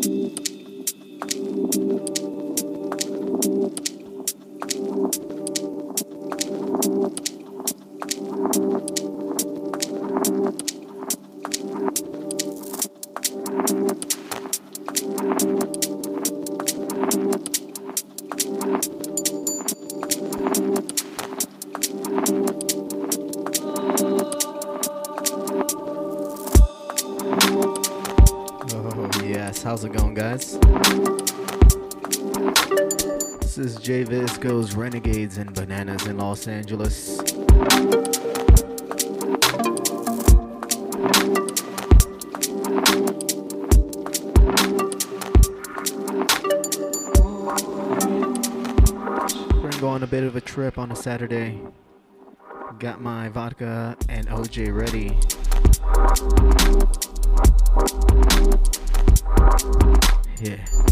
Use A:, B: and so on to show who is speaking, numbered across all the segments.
A: How's Los Angeles. Go on a bit of a trip on a Saturday. Got my vodka and OJ ready. Yeah.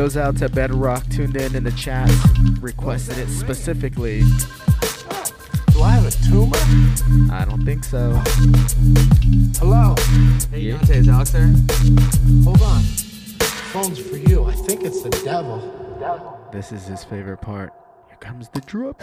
A: Goes out to Bedrock, tuned in in the chat, requested it specifically.
B: Do I have a tumor?
A: I don't think so.
B: Hello.
C: Hey,
A: Yeah.
C: Yante, is Alex there?
B: Hold on. Phone's for you. I think it's the devil.
A: This is his favorite part. Here comes the drop.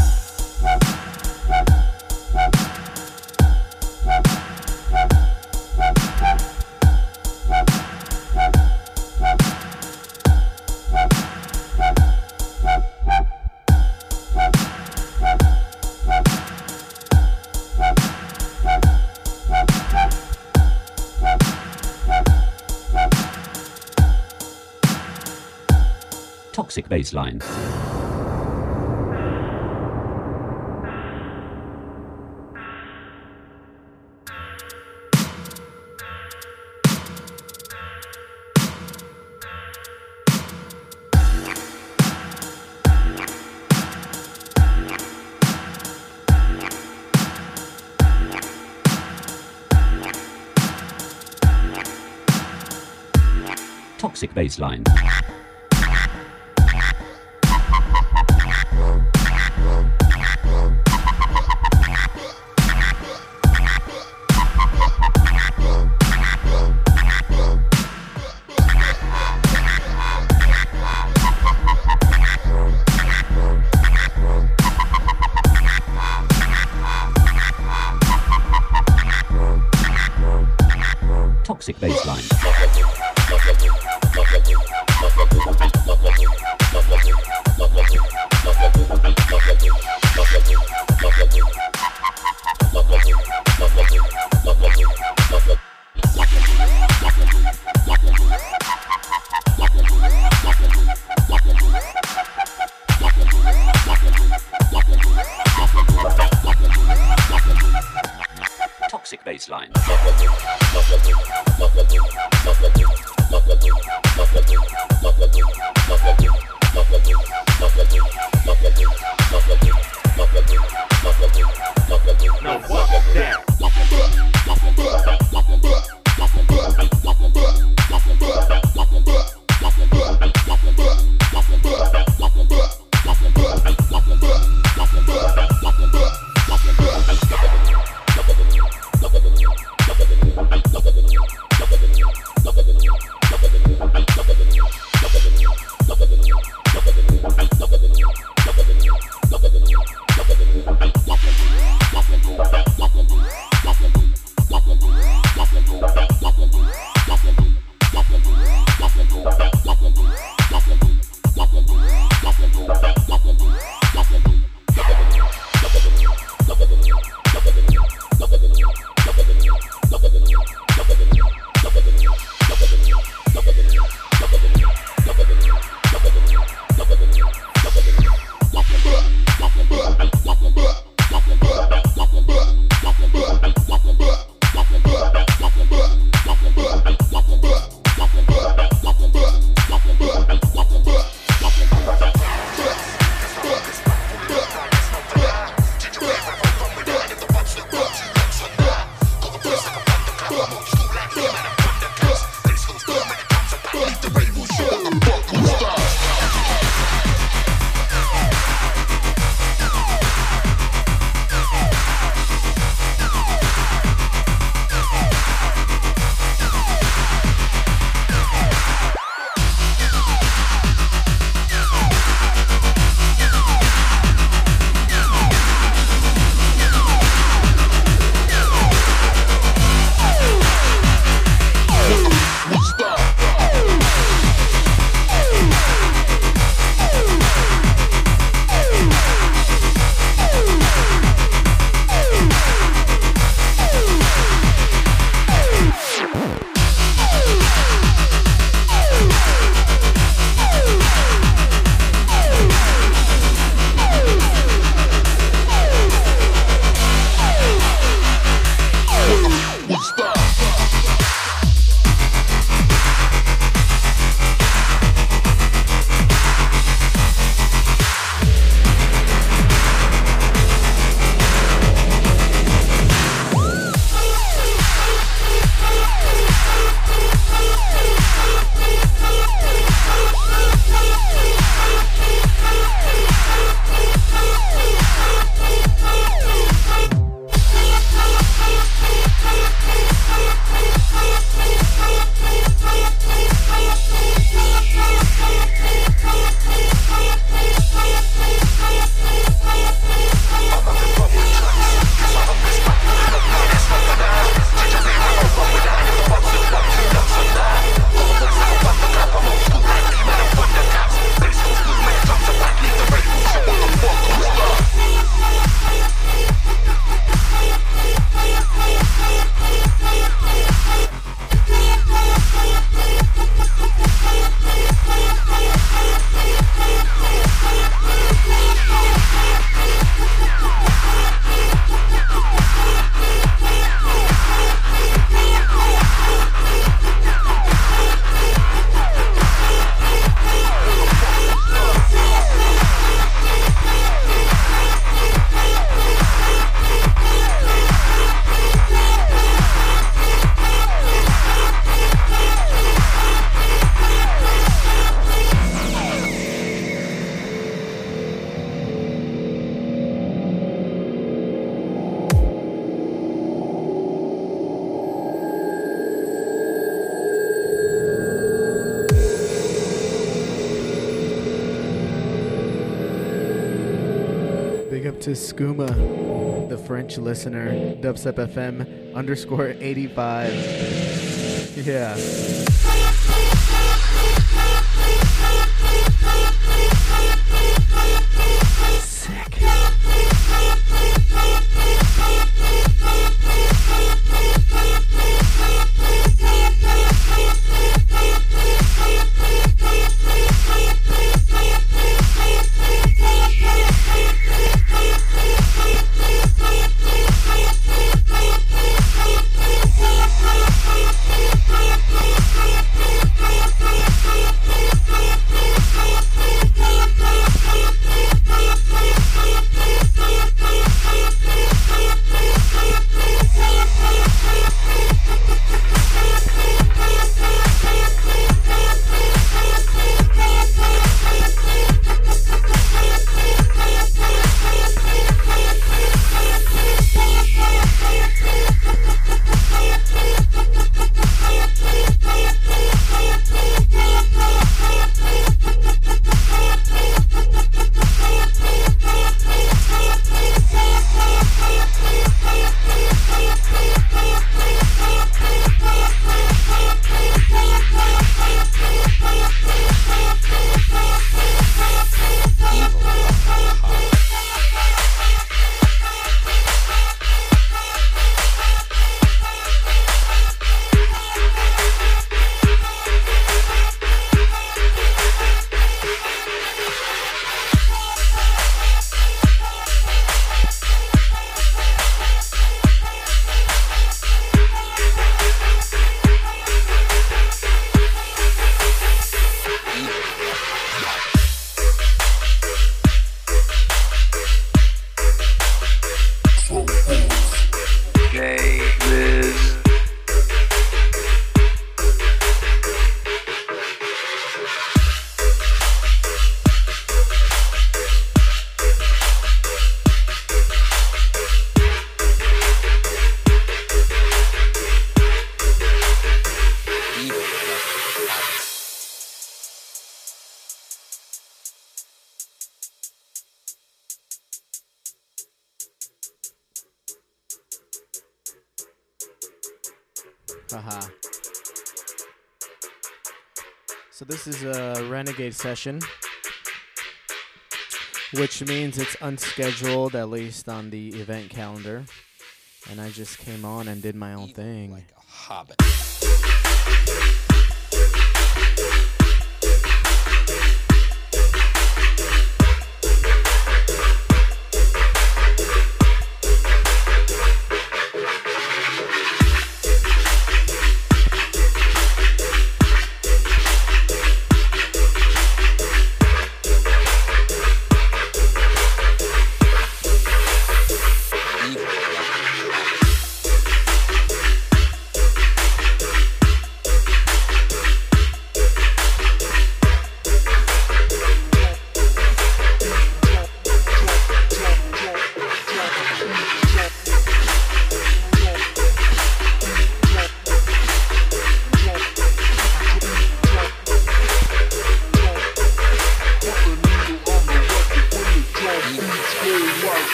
D: bassline.
C: Toxic
A: bassline. Yeah. To Skooma, the French listener, Dubstep FM underscore 85. Yeah. Session, which means it's unscheduled, at least on the event calendar. And I just came on and did my own thing.
D: Like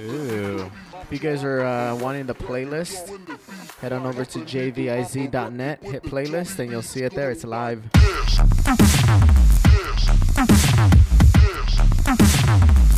A: Ooh. If you guys are uh, wanting the playlist, head on over to jviz.net, hit playlist, and you'll see it there. It's live.
E: Subatomic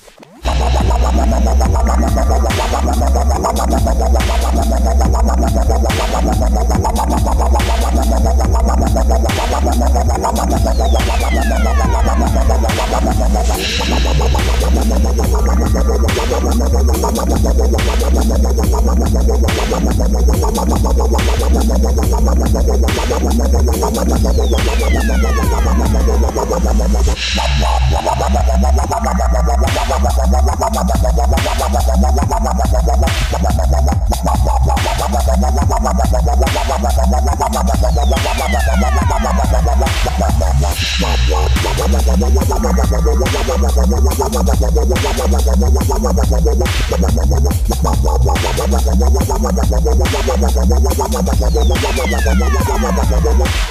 F: Thank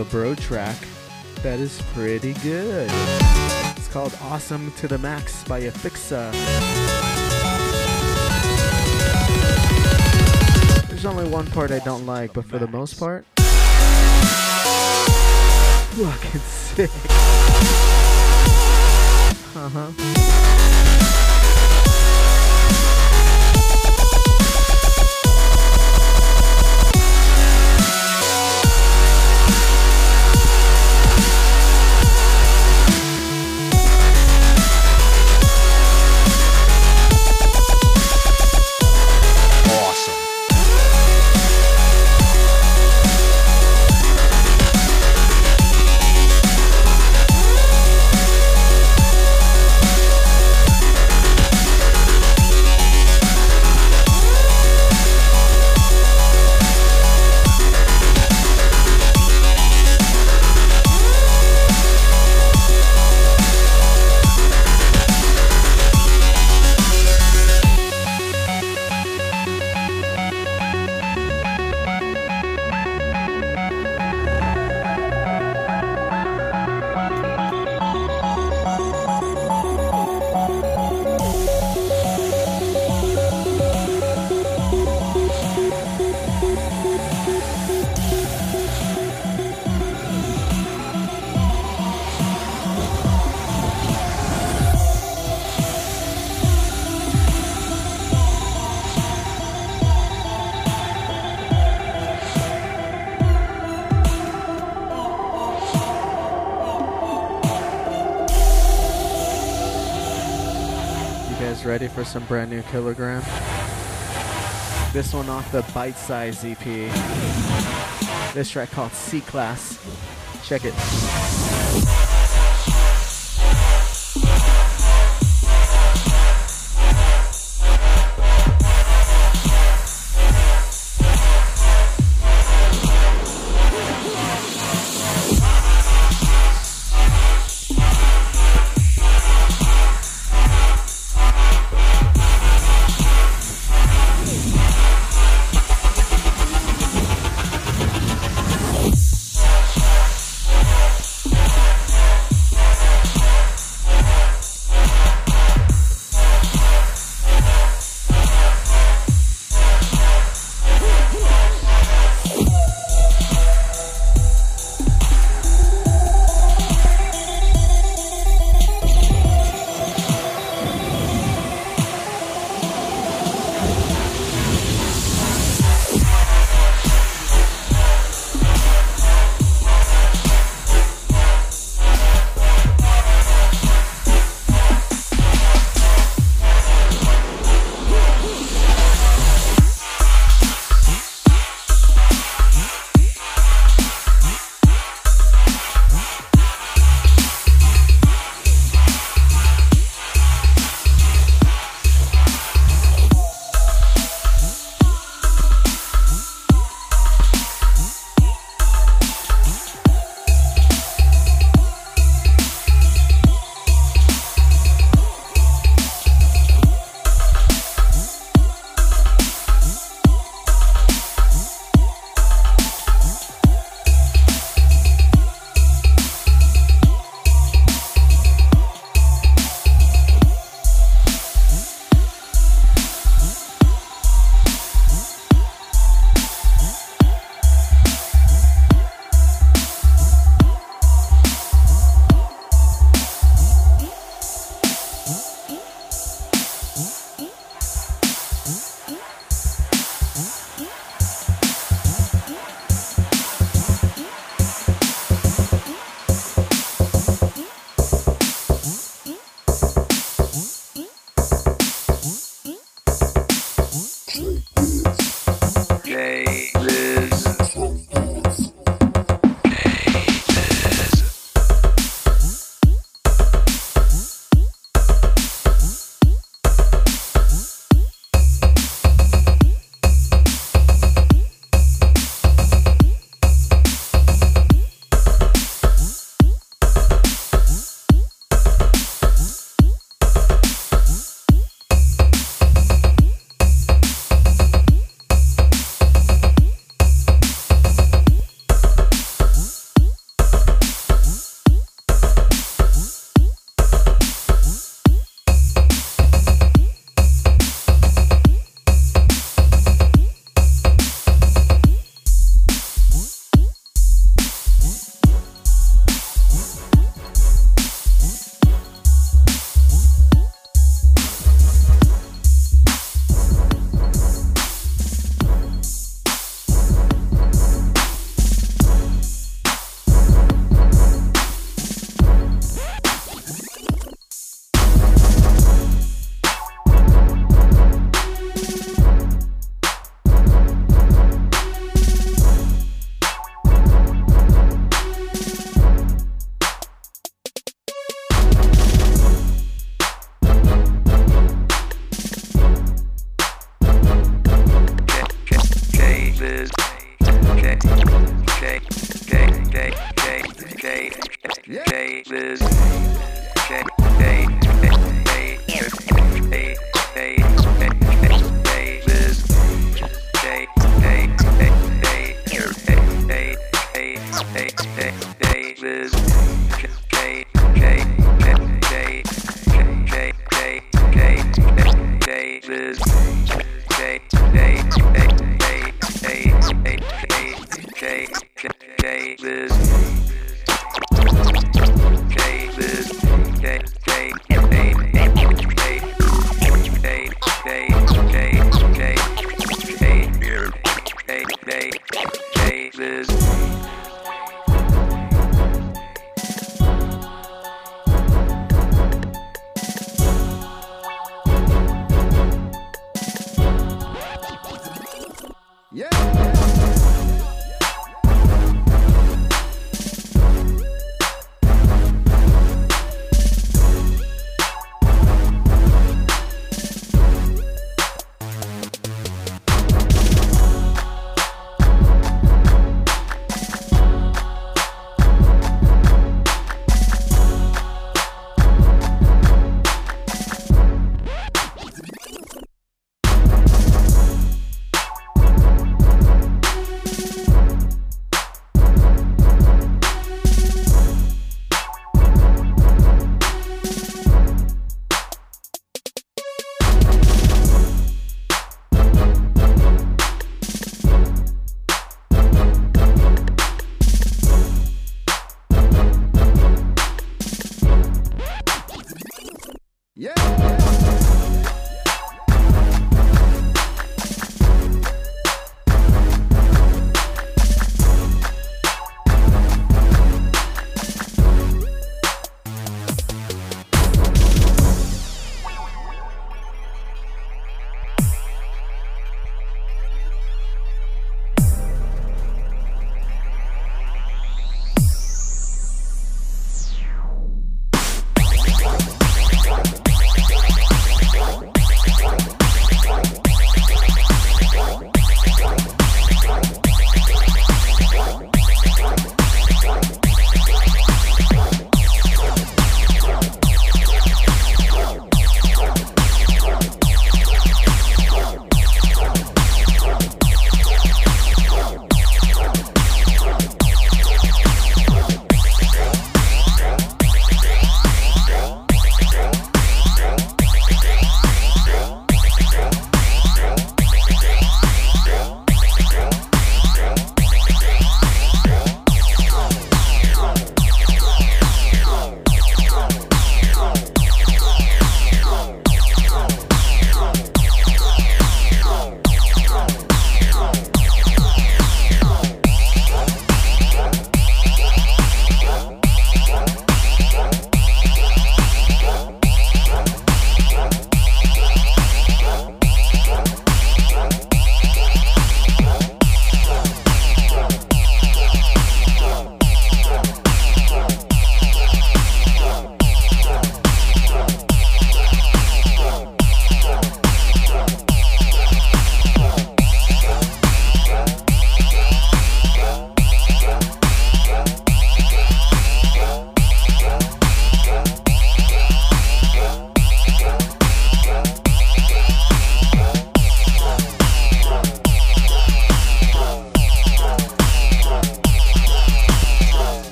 A: a bro track that is pretty good. It's called Awesome to the Max by Afixa. There's only one part I don't like, but for the most part, fucking sick. Uh huh. Brand new kilogram? This one off the Bite Size EP. This track called C Class. Check it.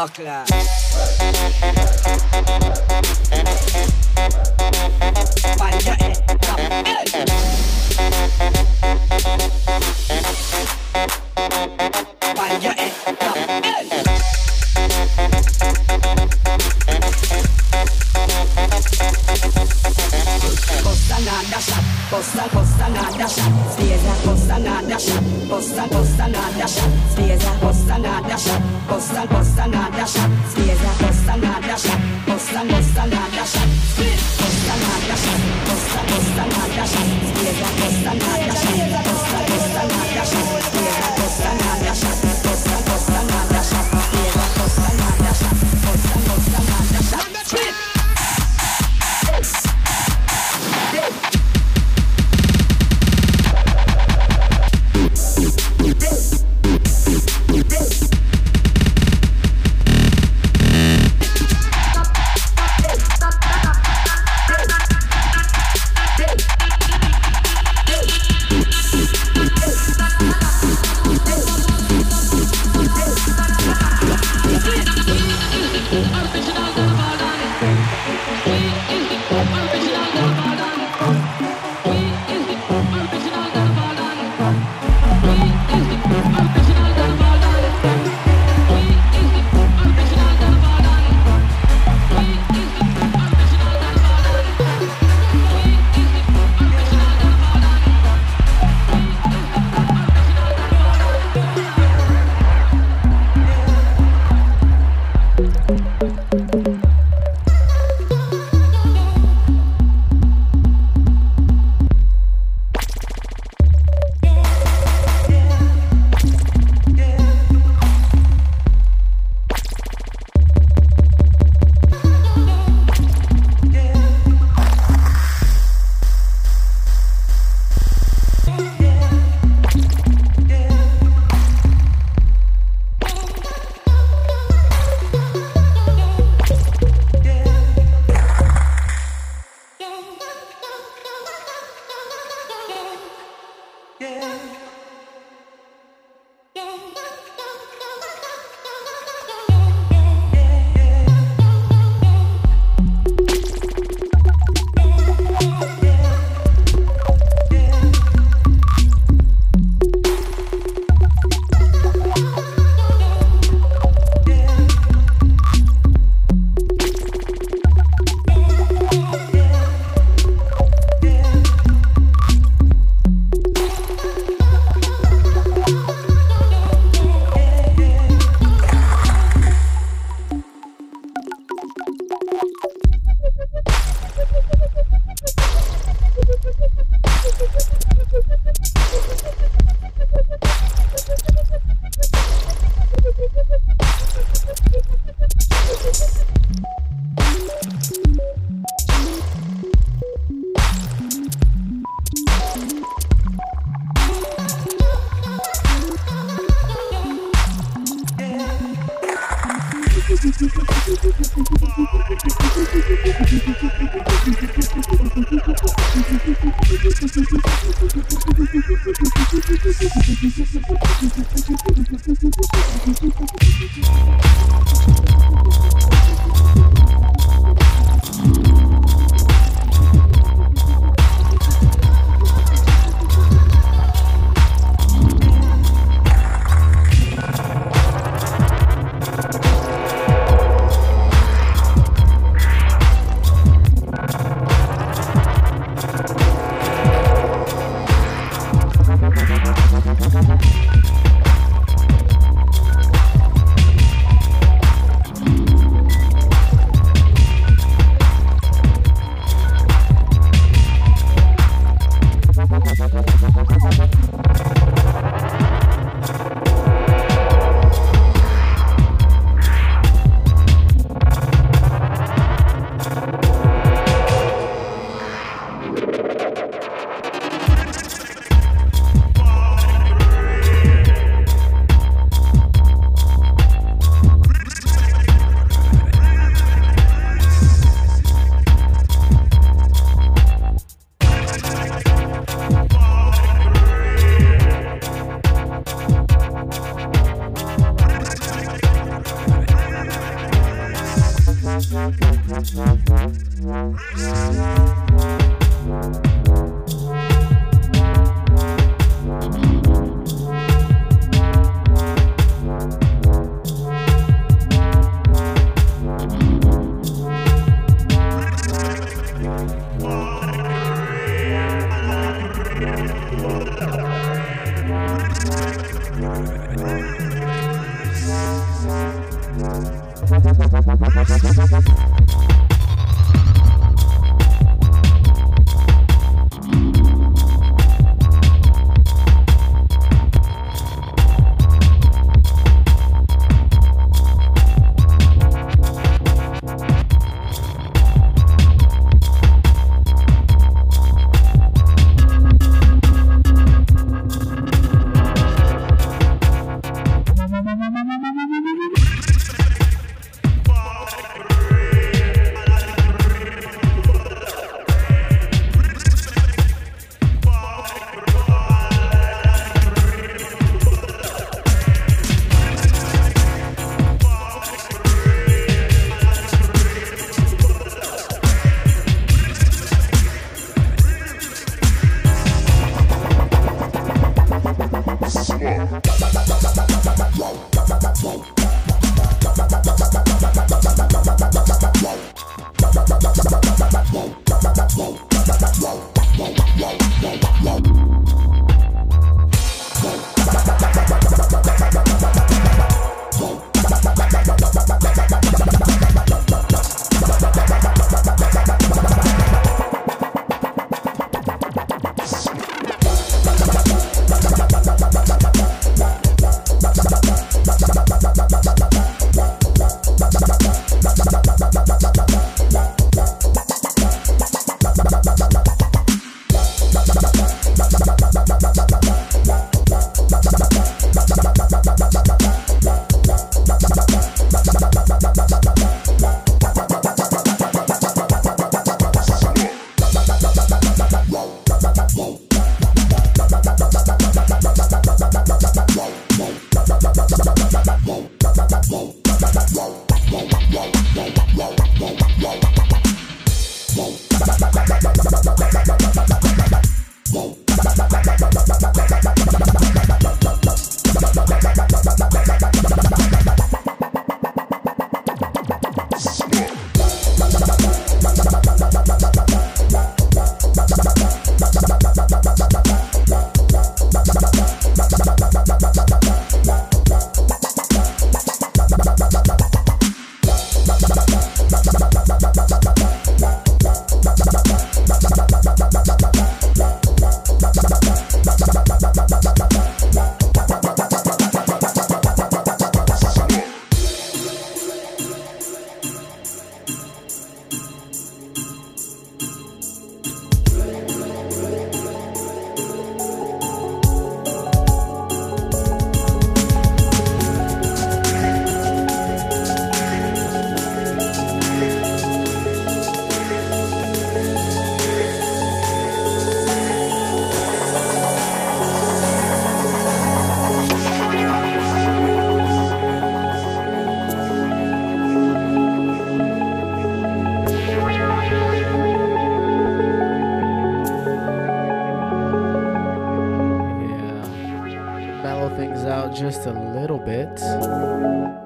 F: buckler. Bossa, bossa, nada, shot. Stairs, bossa, nada, shot.
A: Bossa, bossa,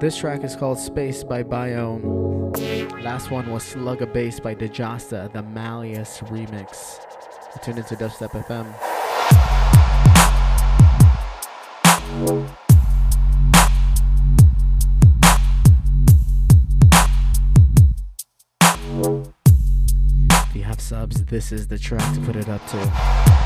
A: This track is called Space by Biome. Last one was Slug a Bass by Dejasta, the Malleus remix. Tune into Dubstep FM. If you have subs, this is the track to put it up to.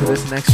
G: Onto this next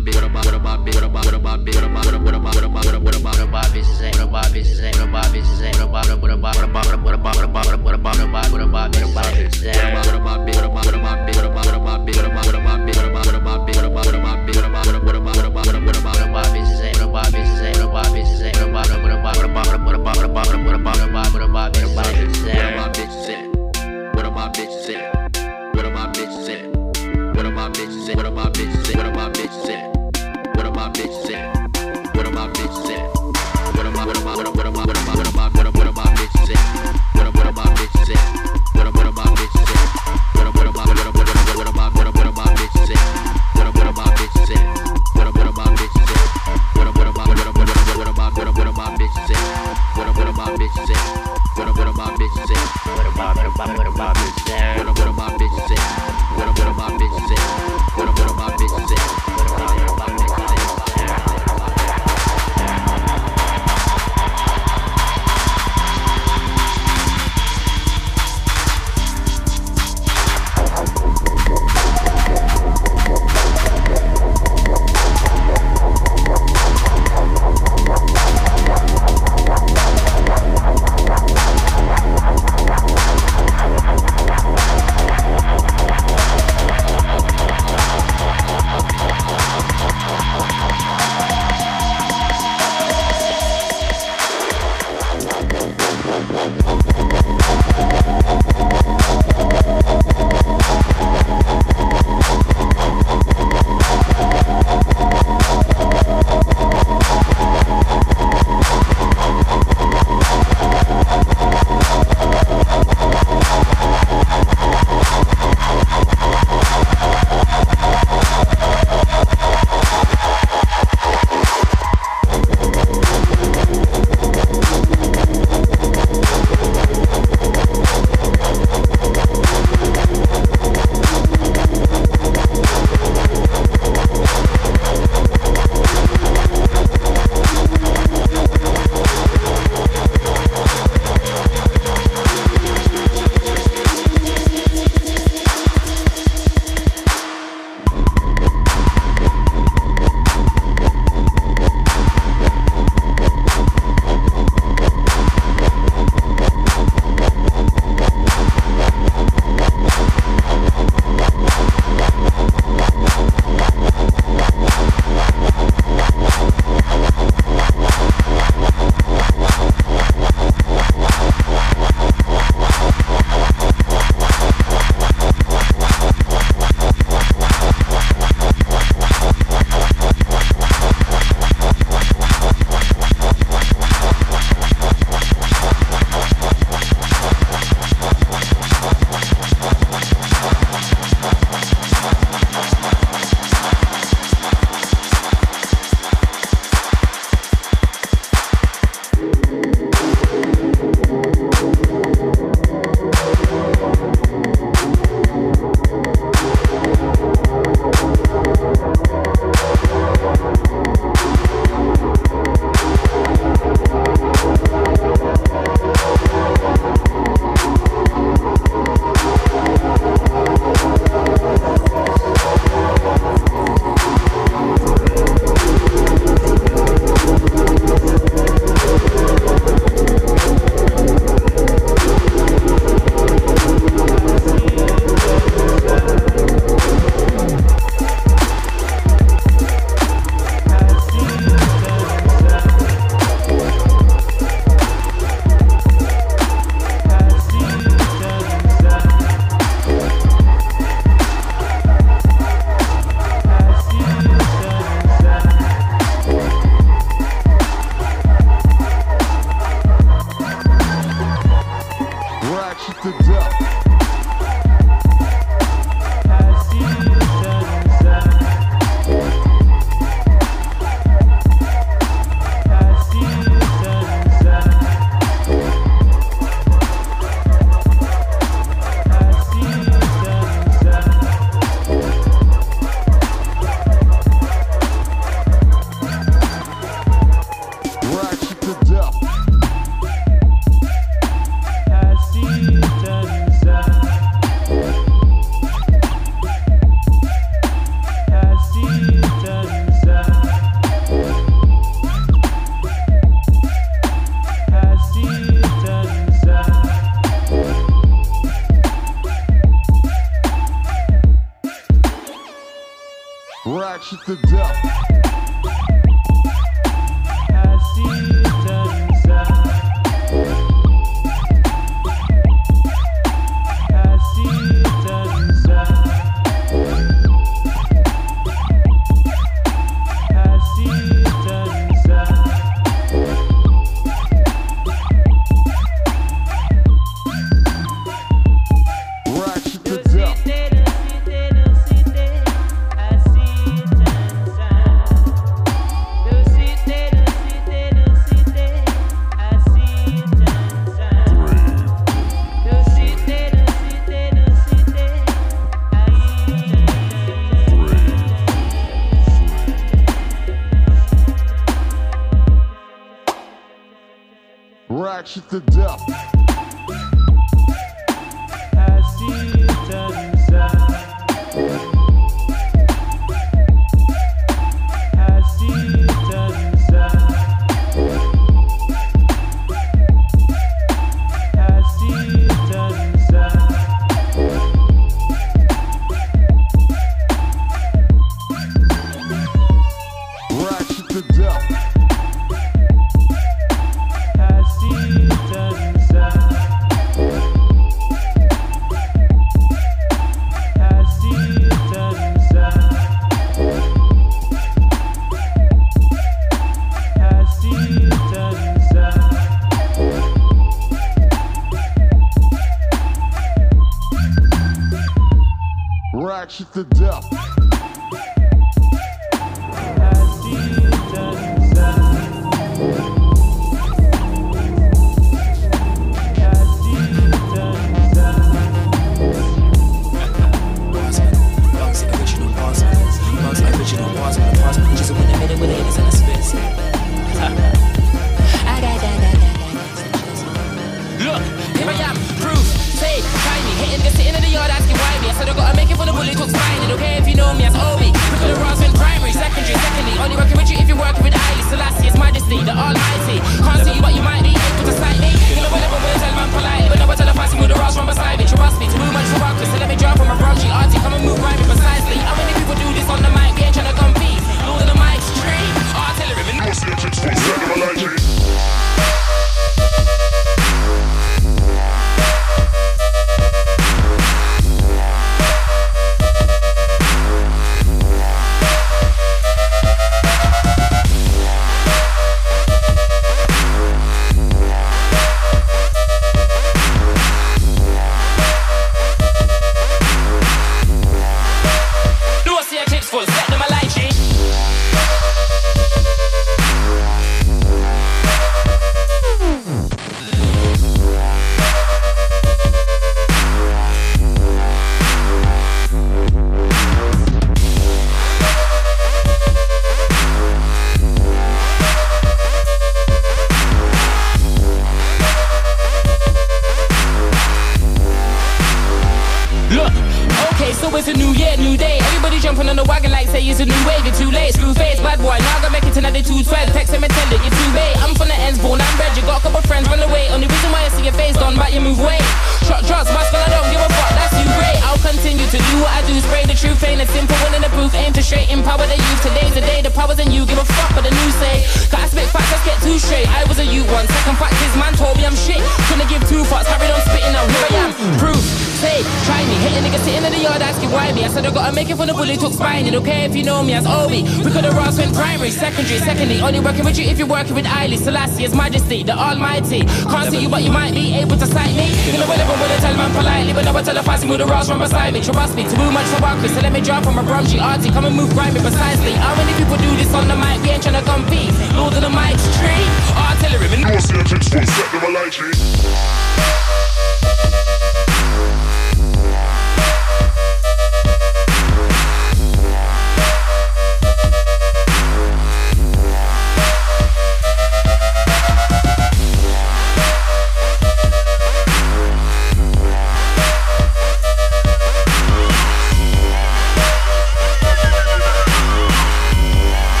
H: about bitch? What about what about bitch? What about what about bitch? What about what about what about what
G: about what about what about what ain't? What about what ain't? What about what ain't? What about what about what about what about what about what about what about what about what ain't? What about what about bitch? What about what about bitch? What about what
I: about to death. Ratchet to death.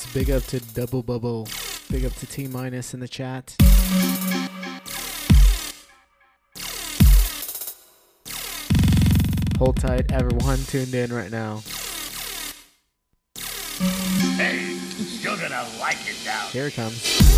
A: Guys? Big up to Double Bubble. Big up to T Minus in the chat. Hold tight, everyone tuned in right now.
E: Hey, you're gonna like it now.
A: Here it comes.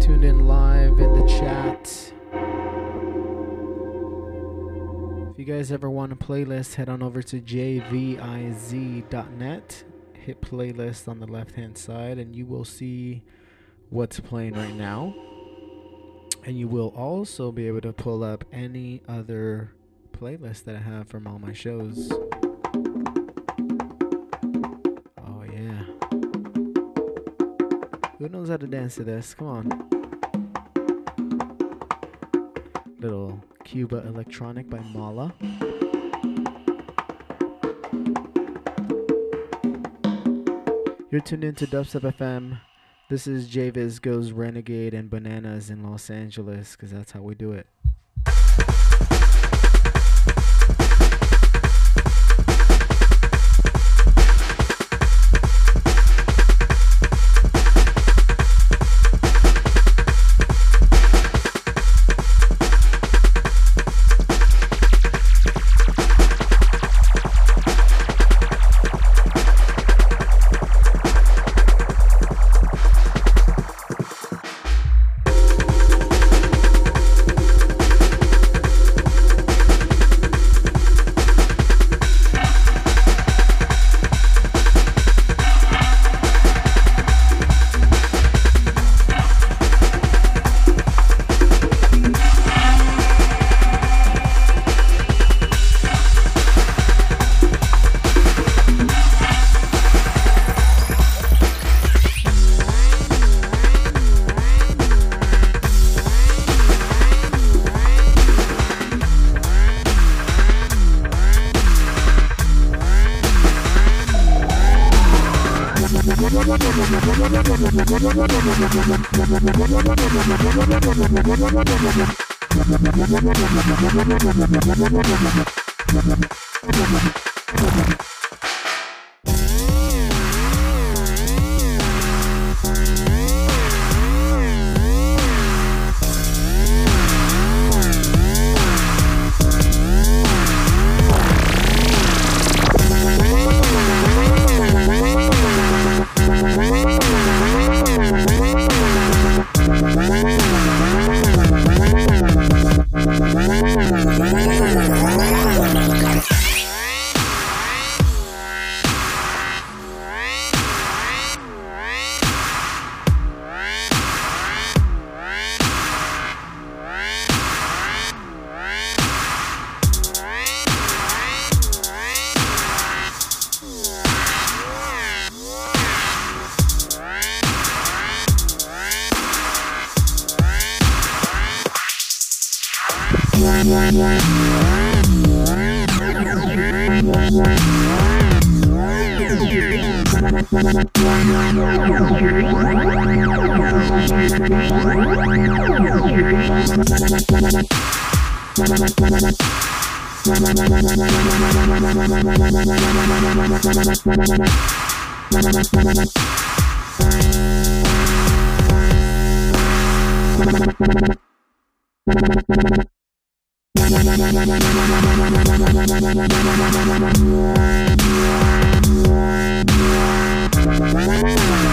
A: Tuned in live in the chat. If you guys ever want a playlist, head on over to jviz.net. Hit playlist on the left hand side, and you will see what's playing right now. And you will also be able to pull up any other playlist that I have from all my shows. Who knows how to dance to this? Come on. Little Cuba Electronic by Mala. You're tuned into Dubstep FM. This is JVIZ Goes Renegade and Bananas in Los Angeles, because that's how we do it.
J: Thank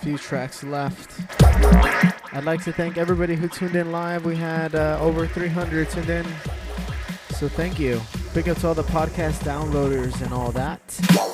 K: few tracks left. I'd like to thank everybody who tuned in live. We had uh, over 300 tuned in. So thank you. Big up to all the podcast downloaders and all that.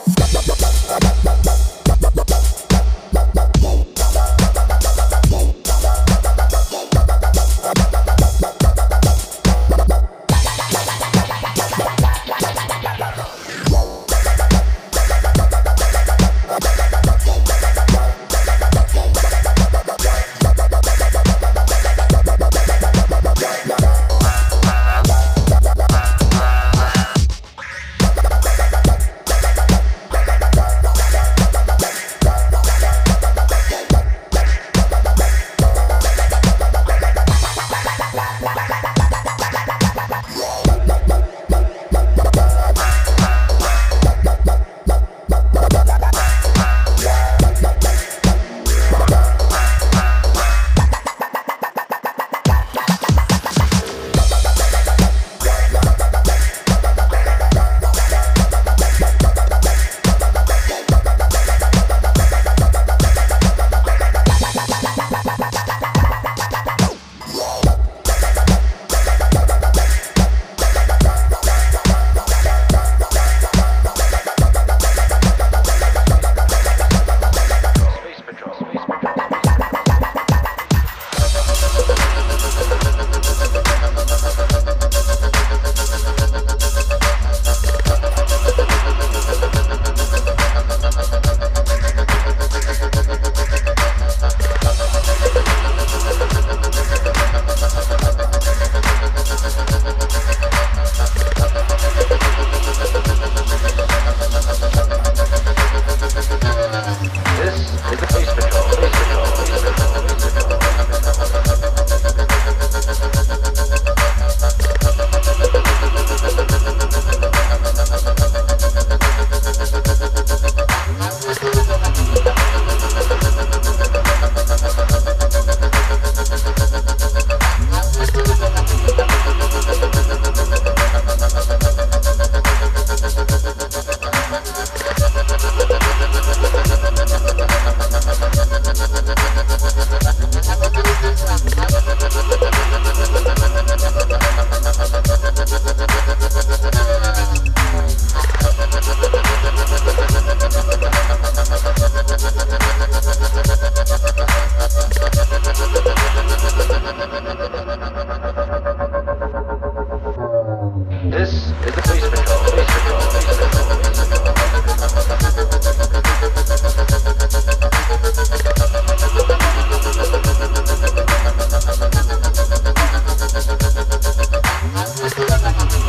L: Thank you.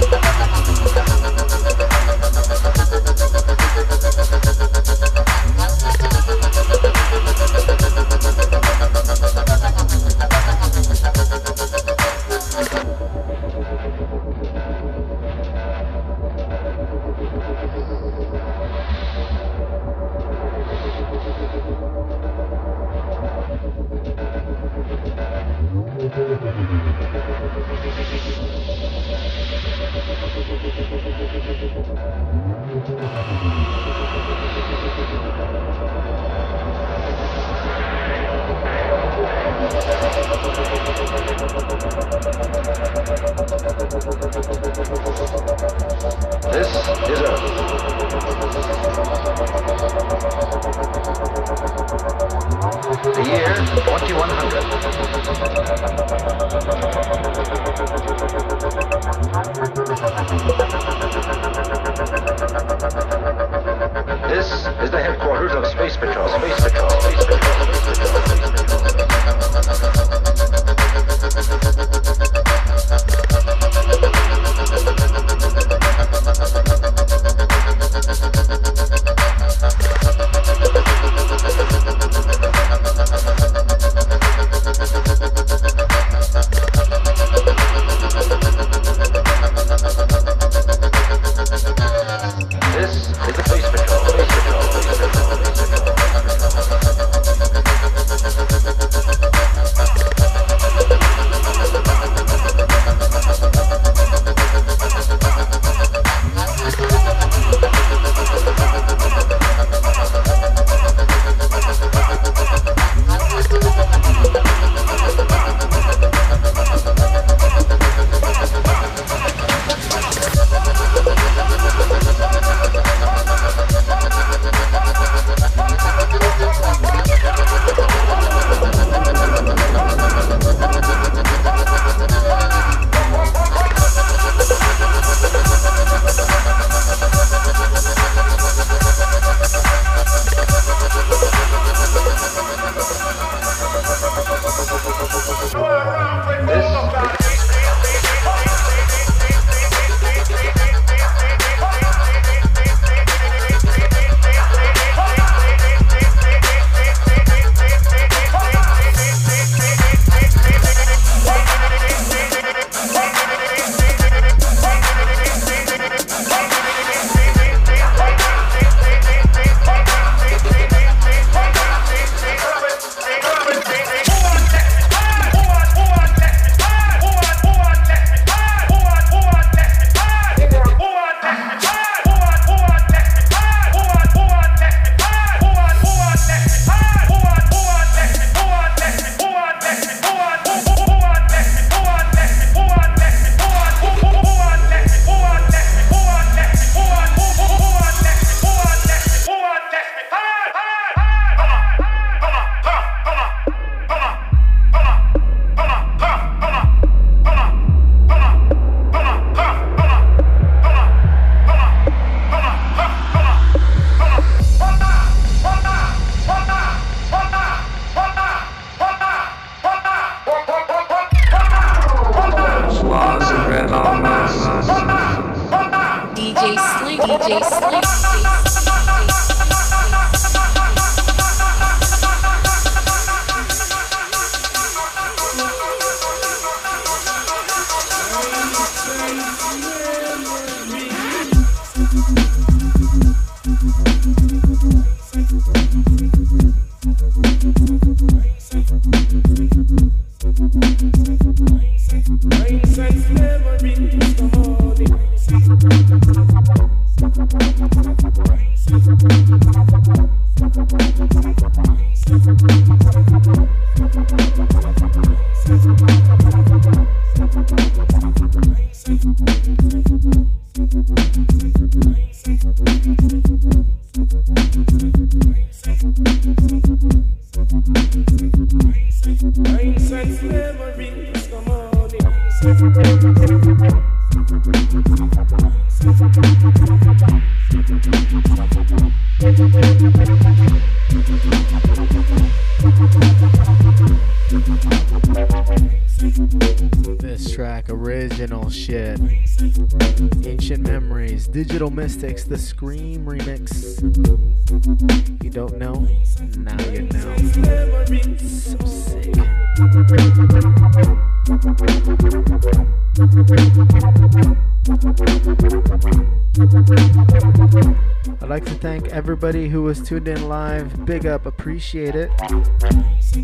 A: Tuned in live. Big up, appreciate it.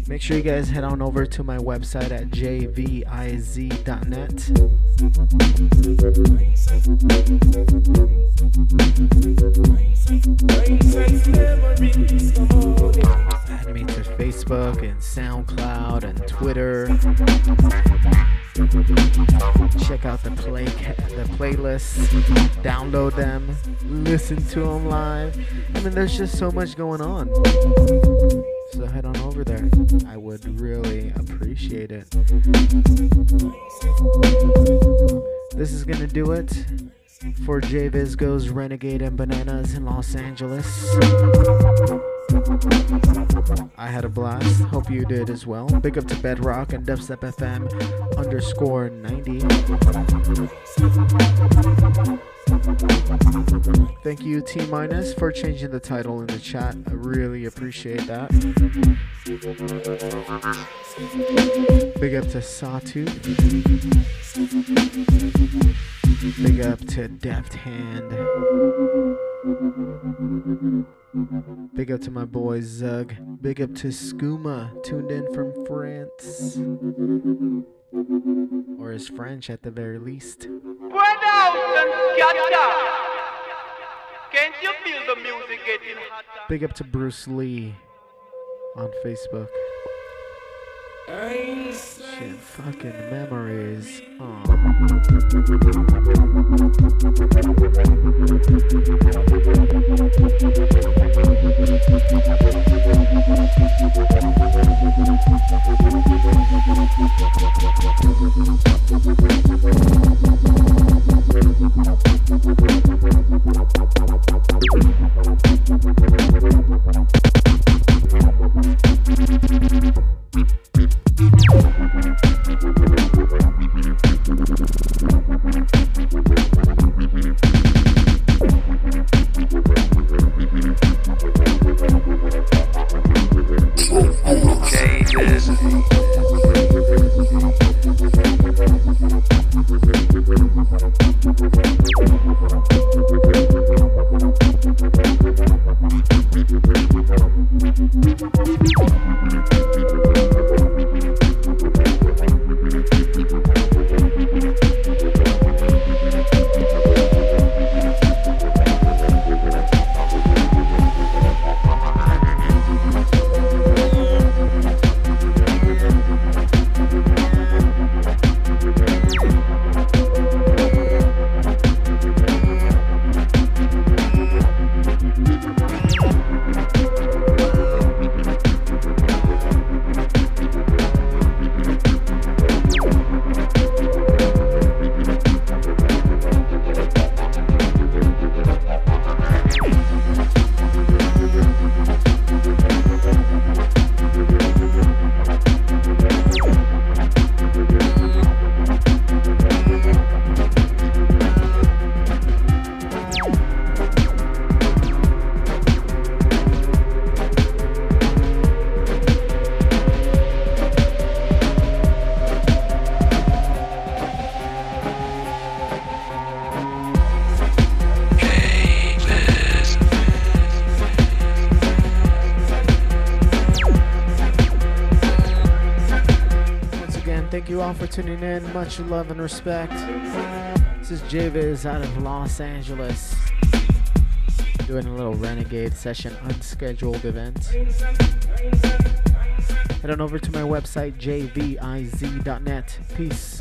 A: Make sure you guys head on over to my website at jviz.net. Add me to Facebook and SoundCloud and Twitter. Check out the play the playlists, download them, listen to them live. I mean, there's just so much going on. So head on over there. I would really appreciate it. This is gonna do it for JVIZ Goes Renegade and Bananas in Los Angeles. I had a blast. Hope you did as well. Big up to Bedrock and Dubstep FM underscore 90. Thank you, T Minus, for changing the title in the chat. I really appreciate that. Big up to Sawtooth. Big up to Deft Hand. Big up to my boy Zug. Big up to Skooma, tuned in from France. Or is French at the very least.
M: Can't you feel the music getting hotter?
A: Big up to Bruce Lee on Facebook. Shit, fucking memories.
N: Changes.
A: All for tuning in. Much love and respect. This is JVIZ out of Los Angeles. Doing a little Renegade session unscheduled event. Head on over to my website, jviz.net. Peace.